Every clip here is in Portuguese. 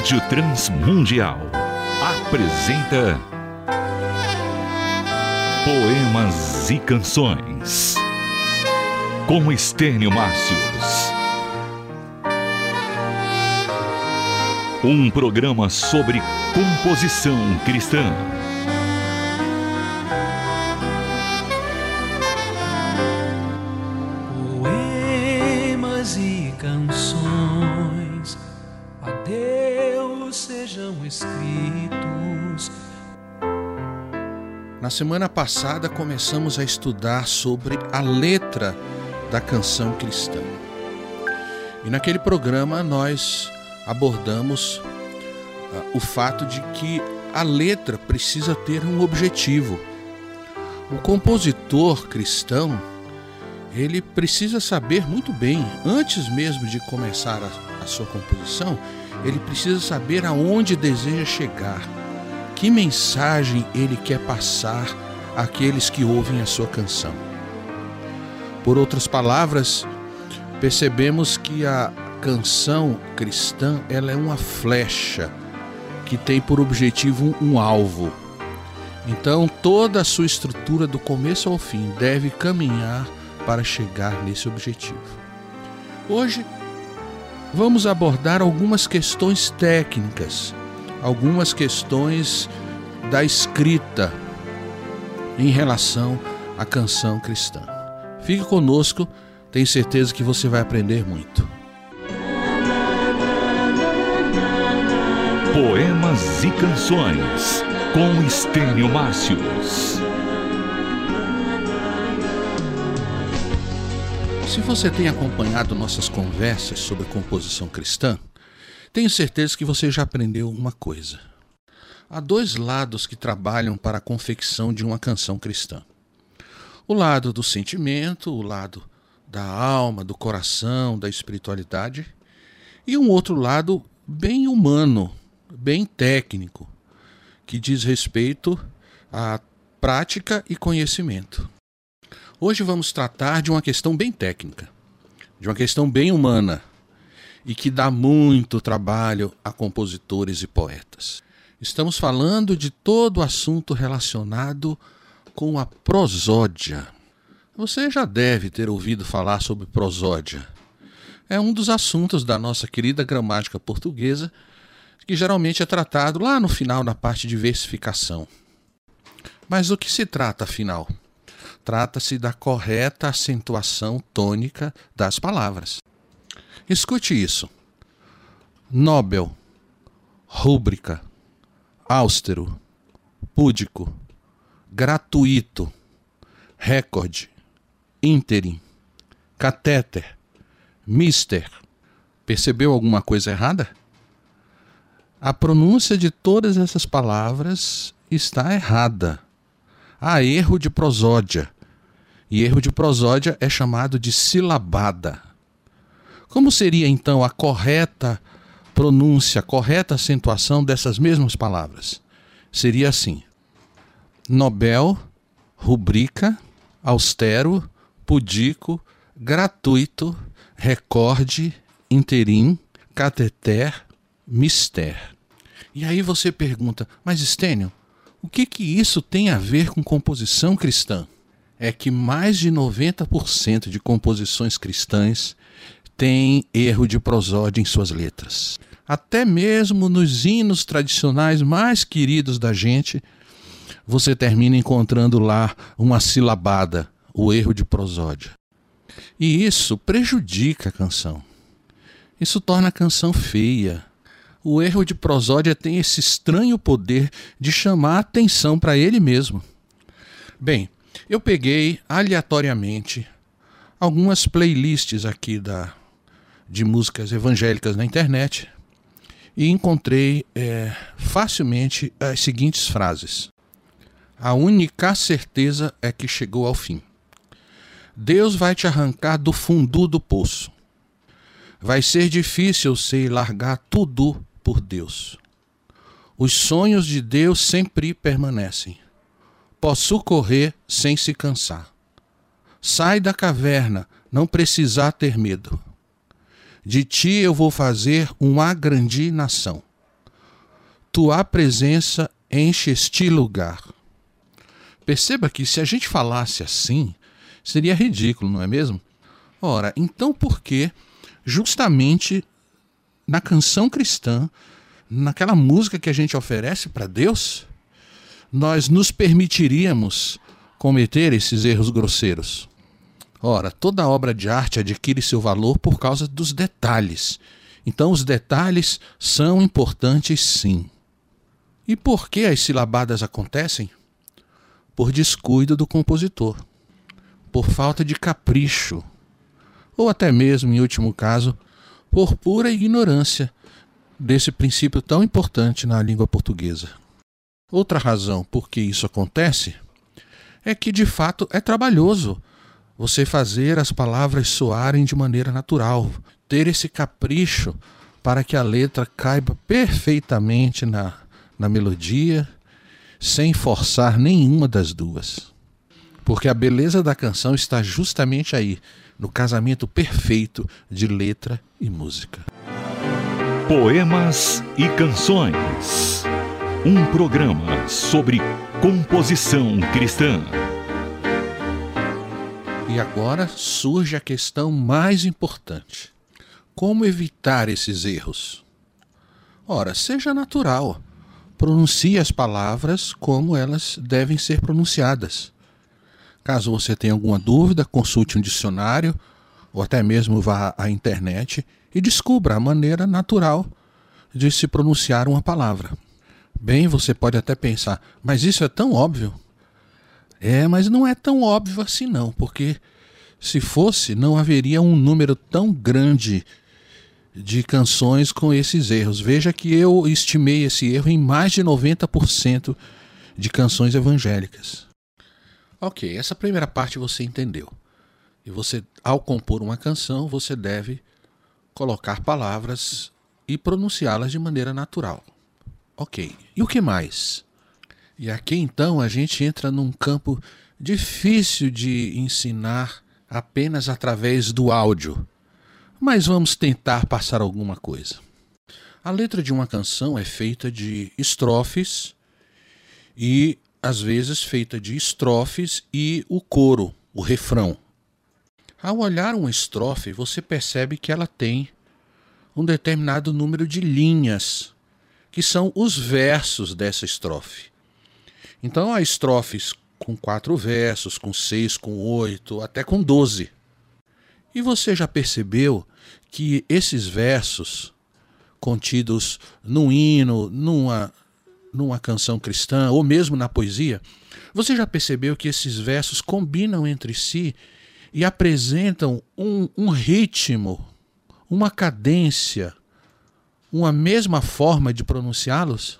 Rádio Transmundial apresenta Poemas e Canções com Estênio Márcios. Um programa sobre composição cristã. Na semana passada começamos a estudar sobre a letra da canção cristã. E naquele programa nós abordamos uh, o fato de que a letra precisa ter um objetivo. O compositor cristão, ele precisa saber muito bem, antes mesmo de começar a, a sua composição, ele precisa saber aonde deseja chegar, que mensagem ele quer passar àqueles que ouvem a sua canção. Por outras palavras, percebemos que a canção cristã ela é uma flecha que tem por objetivo um alvo. Então, toda a sua estrutura, do começo ao fim, deve caminhar para chegar nesse objetivo. Hoje, vamos abordar algumas questões técnicas, algumas questões da escrita em relação à canção cristã. Fique conosco, tenho certeza que você vai aprender muito. Poemas e Canções com Estênio Márcios. Se você tem acompanhado nossas conversas sobre composição cristã, tenho certeza que você já aprendeu uma coisa. Há dois lados que trabalham para a confecção de uma canção cristã: o lado do sentimento, o lado da alma, do coração, da espiritualidade, e um outro lado bem humano, bem técnico, que diz respeito à prática e conhecimento. Hoje vamos tratar de uma questão bem técnica, de uma questão bem humana e que dá muito trabalho a compositores e poetas. Estamos falando de todo o assunto relacionado com a prosódia. Você já deve ter ouvido falar sobre prosódia. É um dos assuntos da nossa querida gramática portuguesa que geralmente é tratado lá no final da parte de versificação. Mas do que se trata, afinal? Trata-se da correta acentuação tônica das palavras. Escute isso: Nobel, rúbrica, austero, púdico, gratuito, recorde, ínterim, catéter, mister. Percebeu alguma coisa errada? A pronúncia de todas essas palavras está errada. Há erro de prosódia. E erro de prosódia é chamado de silabada. Como seria então a correta pronúncia, a correta acentuação dessas mesmas palavras? Seria assim: Nobel, rubrica, austero, pudico, gratuito, recorde, interim, cateter, mister. E aí você pergunta, mas Estênio, o que que isso tem a ver com composição cristã? É que mais de 90% de composições cristãs têm erro de prosódia em suas letras. Até mesmo nos hinos tradicionais mais queridos da gente, você termina encontrando lá uma silabada, o erro de prosódia. E isso prejudica a canção. Isso torna a canção feia, o erro de prosódia tem esse estranho poder de chamar a atenção para ele mesmo. Bem, eu peguei aleatoriamente algumas playlists aqui da, de músicas evangélicas na internet e encontrei é, facilmente as seguintes frases. A única certeza é que chegou ao fim. Deus vai te arrancar do fundo do poço. Vai ser difícil você largar tudo por Deus. Os sonhos de Deus sempre permanecem. Posso correr sem se cansar. Sai da caverna, não precisar ter medo. De ti eu vou fazer uma grande nação. tua presença enche este lugar. Perceba que se a gente falasse assim, seria ridículo, não é mesmo? Ora, então por que justamente na canção cristã, naquela música que a gente oferece para Deus, nós nos permitiríamos cometer esses erros grosseiros? Ora, toda obra de arte adquire seu valor por causa dos detalhes. Então, os detalhes são importantes sim. E por que as silabadas acontecem? Por descuido do compositor, por falta de capricho, ou até mesmo, em último caso, por pura ignorância desse princípio tão importante na língua portuguesa. Outra razão por que isso acontece é que de fato é trabalhoso você fazer as palavras soarem de maneira natural, ter esse capricho para que a letra caiba perfeitamente na, na melodia, sem forçar nenhuma das duas. Porque a beleza da canção está justamente aí, no casamento perfeito de letra e música. Poemas e Canções. Um programa sobre composição cristã. E agora surge a questão mais importante: como evitar esses erros? Ora, seja natural. Pronuncie as palavras como elas devem ser pronunciadas. Caso você tenha alguma dúvida, consulte um dicionário ou até mesmo vá à internet e descubra a maneira natural de se pronunciar uma palavra. Bem, você pode até pensar, mas isso é tão óbvio. É, mas não é tão óbvio assim não, porque se fosse, não haveria um número tão grande de canções com esses erros. Veja que eu estimei esse erro em mais de 90% de canções evangélicas. Ok, essa primeira parte você entendeu. E você, ao compor uma canção, você deve colocar palavras e pronunciá-las de maneira natural. Ok. E o que mais? E aqui então a gente entra num campo difícil de ensinar apenas através do áudio mas vamos tentar passar alguma coisa. A letra de uma canção é feita de estrofes e às vezes feita de estrofes e o coro, o refrão. Ao olhar uma estrofe, você percebe que ela tem um determinado número de linhas, que são os versos dessa estrofe. Então há estrofes com quatro versos, com seis, com oito, até com doze. E você já percebeu que esses versos contidos num hino, numa, numa canção cristã, ou mesmo na poesia, você já percebeu que esses versos combinam entre si e apresentam um, um ritmo, uma cadência, uma mesma forma de pronunciá-los?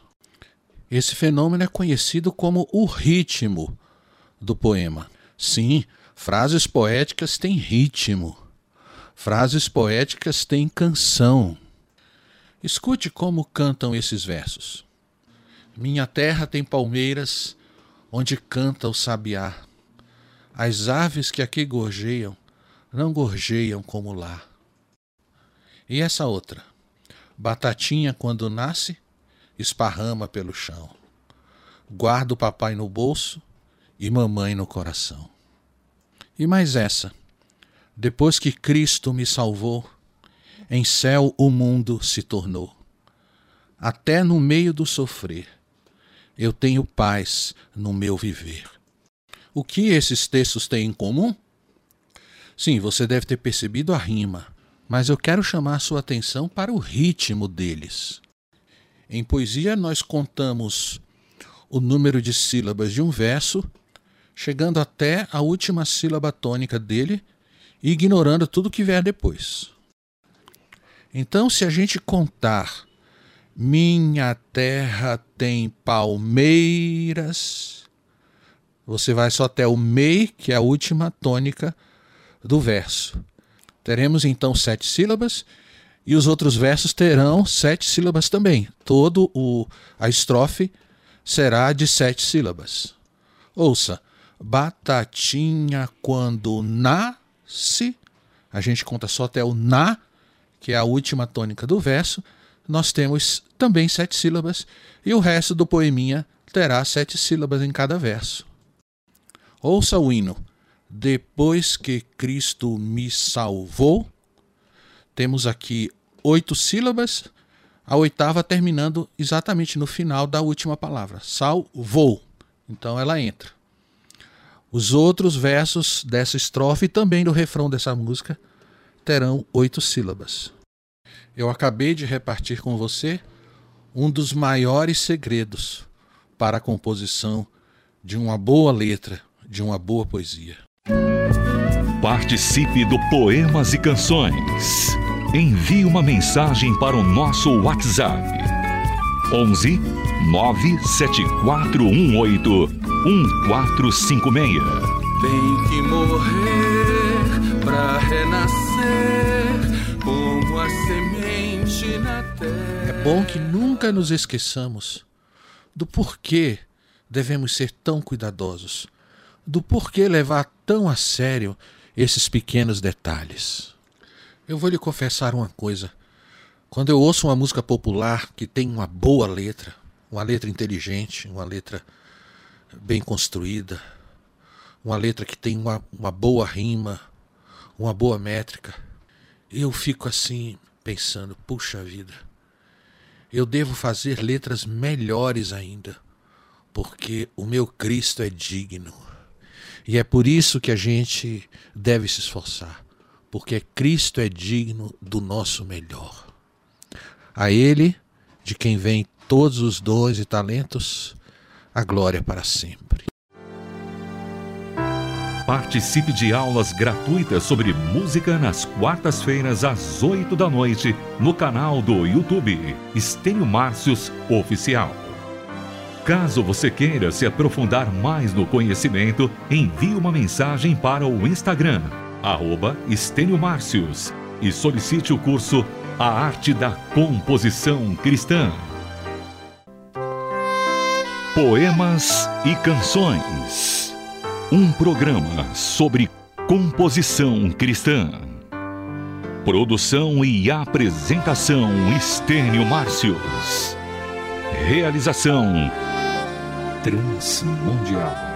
Esse fenômeno é conhecido como o ritmo do poema. Sim, frases poéticas têm ritmo. Frases poéticas têm canção. Escute como cantam esses versos. Minha terra tem palmeiras onde canta o sabiá. As aves que aqui gorjeiam não gorjeiam como lá. E essa outra? Batatinha, quando nasce, esparrama pelo chão. Guarda o papai no bolso e mamãe no coração. E mais essa? Depois que Cristo me salvou, em céu o mundo se tornou. Até no meio do sofrer, eu tenho paz no meu viver. O que esses textos têm em comum? Sim, você deve ter percebido a rima, mas eu quero chamar sua atenção para o ritmo deles. Em poesia, nós contamos o número de sílabas de um verso, chegando até a última sílaba tônica dele, ignorando tudo que vier depois. Então, se a gente contar, minha terra tem palmeiras, você vai só até o mei, que é a última tônica do verso. Teremos então sete sílabas e os outros versos terão sete sílabas também. Todo o a estrofe será de sete sílabas. Ouça: batatinha quando na se, a gente conta só até o na, que é a última tônica do verso, nós temos também sete sílabas e o resto do poeminha terá sete sílabas em cada verso. Ouça o hino. Depois que Cristo me salvou, temos aqui oito sílabas, a oitava terminando exatamente no final da última palavra. Salvou. Então ela entra. Os outros versos dessa estrofe e também do refrão dessa música terão oito sílabas. Eu acabei de repartir com você um dos maiores segredos para a composição de uma boa letra, de uma boa poesia. Participe do Poemas e Canções. Envie uma mensagem para o nosso WhatsApp. 11 97418 1456. Tem que morrer para renascer como a semente na terra. É bom que nunca nos esqueçamos do porquê devemos ser tão cuidadosos, do porquê levar tão a sério esses pequenos detalhes. Eu vou lhe confessar uma coisa. Quando eu ouço uma música popular que tem uma boa letra, uma letra inteligente, uma letra bem construída, uma letra que tem uma, uma boa rima, uma boa métrica, eu fico assim pensando: puxa vida, eu devo fazer letras melhores ainda, porque o meu Cristo é digno. E é por isso que a gente deve se esforçar, porque Cristo é digno do nosso melhor. A Ele, de quem vem todos os dons e talentos, a glória para sempre. Participe de aulas gratuitas sobre música nas quartas-feiras às 8 da noite no canal do YouTube Estênio Márcios Oficial. Caso você queira se aprofundar mais no conhecimento, envie uma mensagem para o Instagram, arroba Estênio Márcios, e solicite o curso A Arte da Composição Cristã. Poemas e Canções. Um programa sobre composição cristã. Produção e apresentação Estênio Márcios. Realização Transmundial.